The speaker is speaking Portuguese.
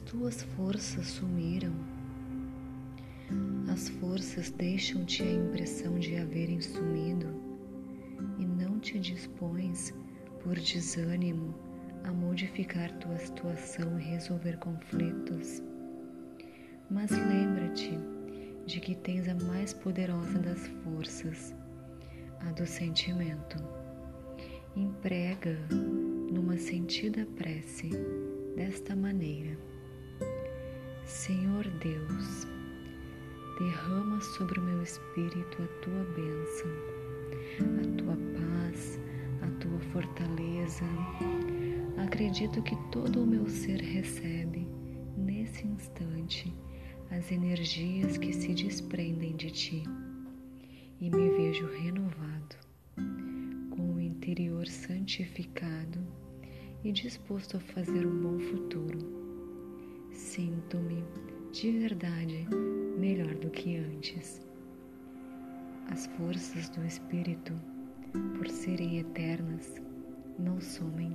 tuas forças sumiram. As forças deixam-te a impressão de haverem sumido e não te dispões, por desânimo, a modificar tua situação e resolver conflitos. Mas lembra-te de que tens a mais poderosa das forças, a do sentimento. Emprega numa sentida prece desta maneira: Senhor Deus, derrama sobre o meu espírito a tua bênção, a tua paz, a tua fortaleza. Acredito que todo o meu ser recebe, nesse instante, as energias que se desprendem de ti e me vejo renovado, com o interior santificado e disposto a fazer um bom futuro. De verdade melhor do que antes. As forças do Espírito, por serem eternas, não somem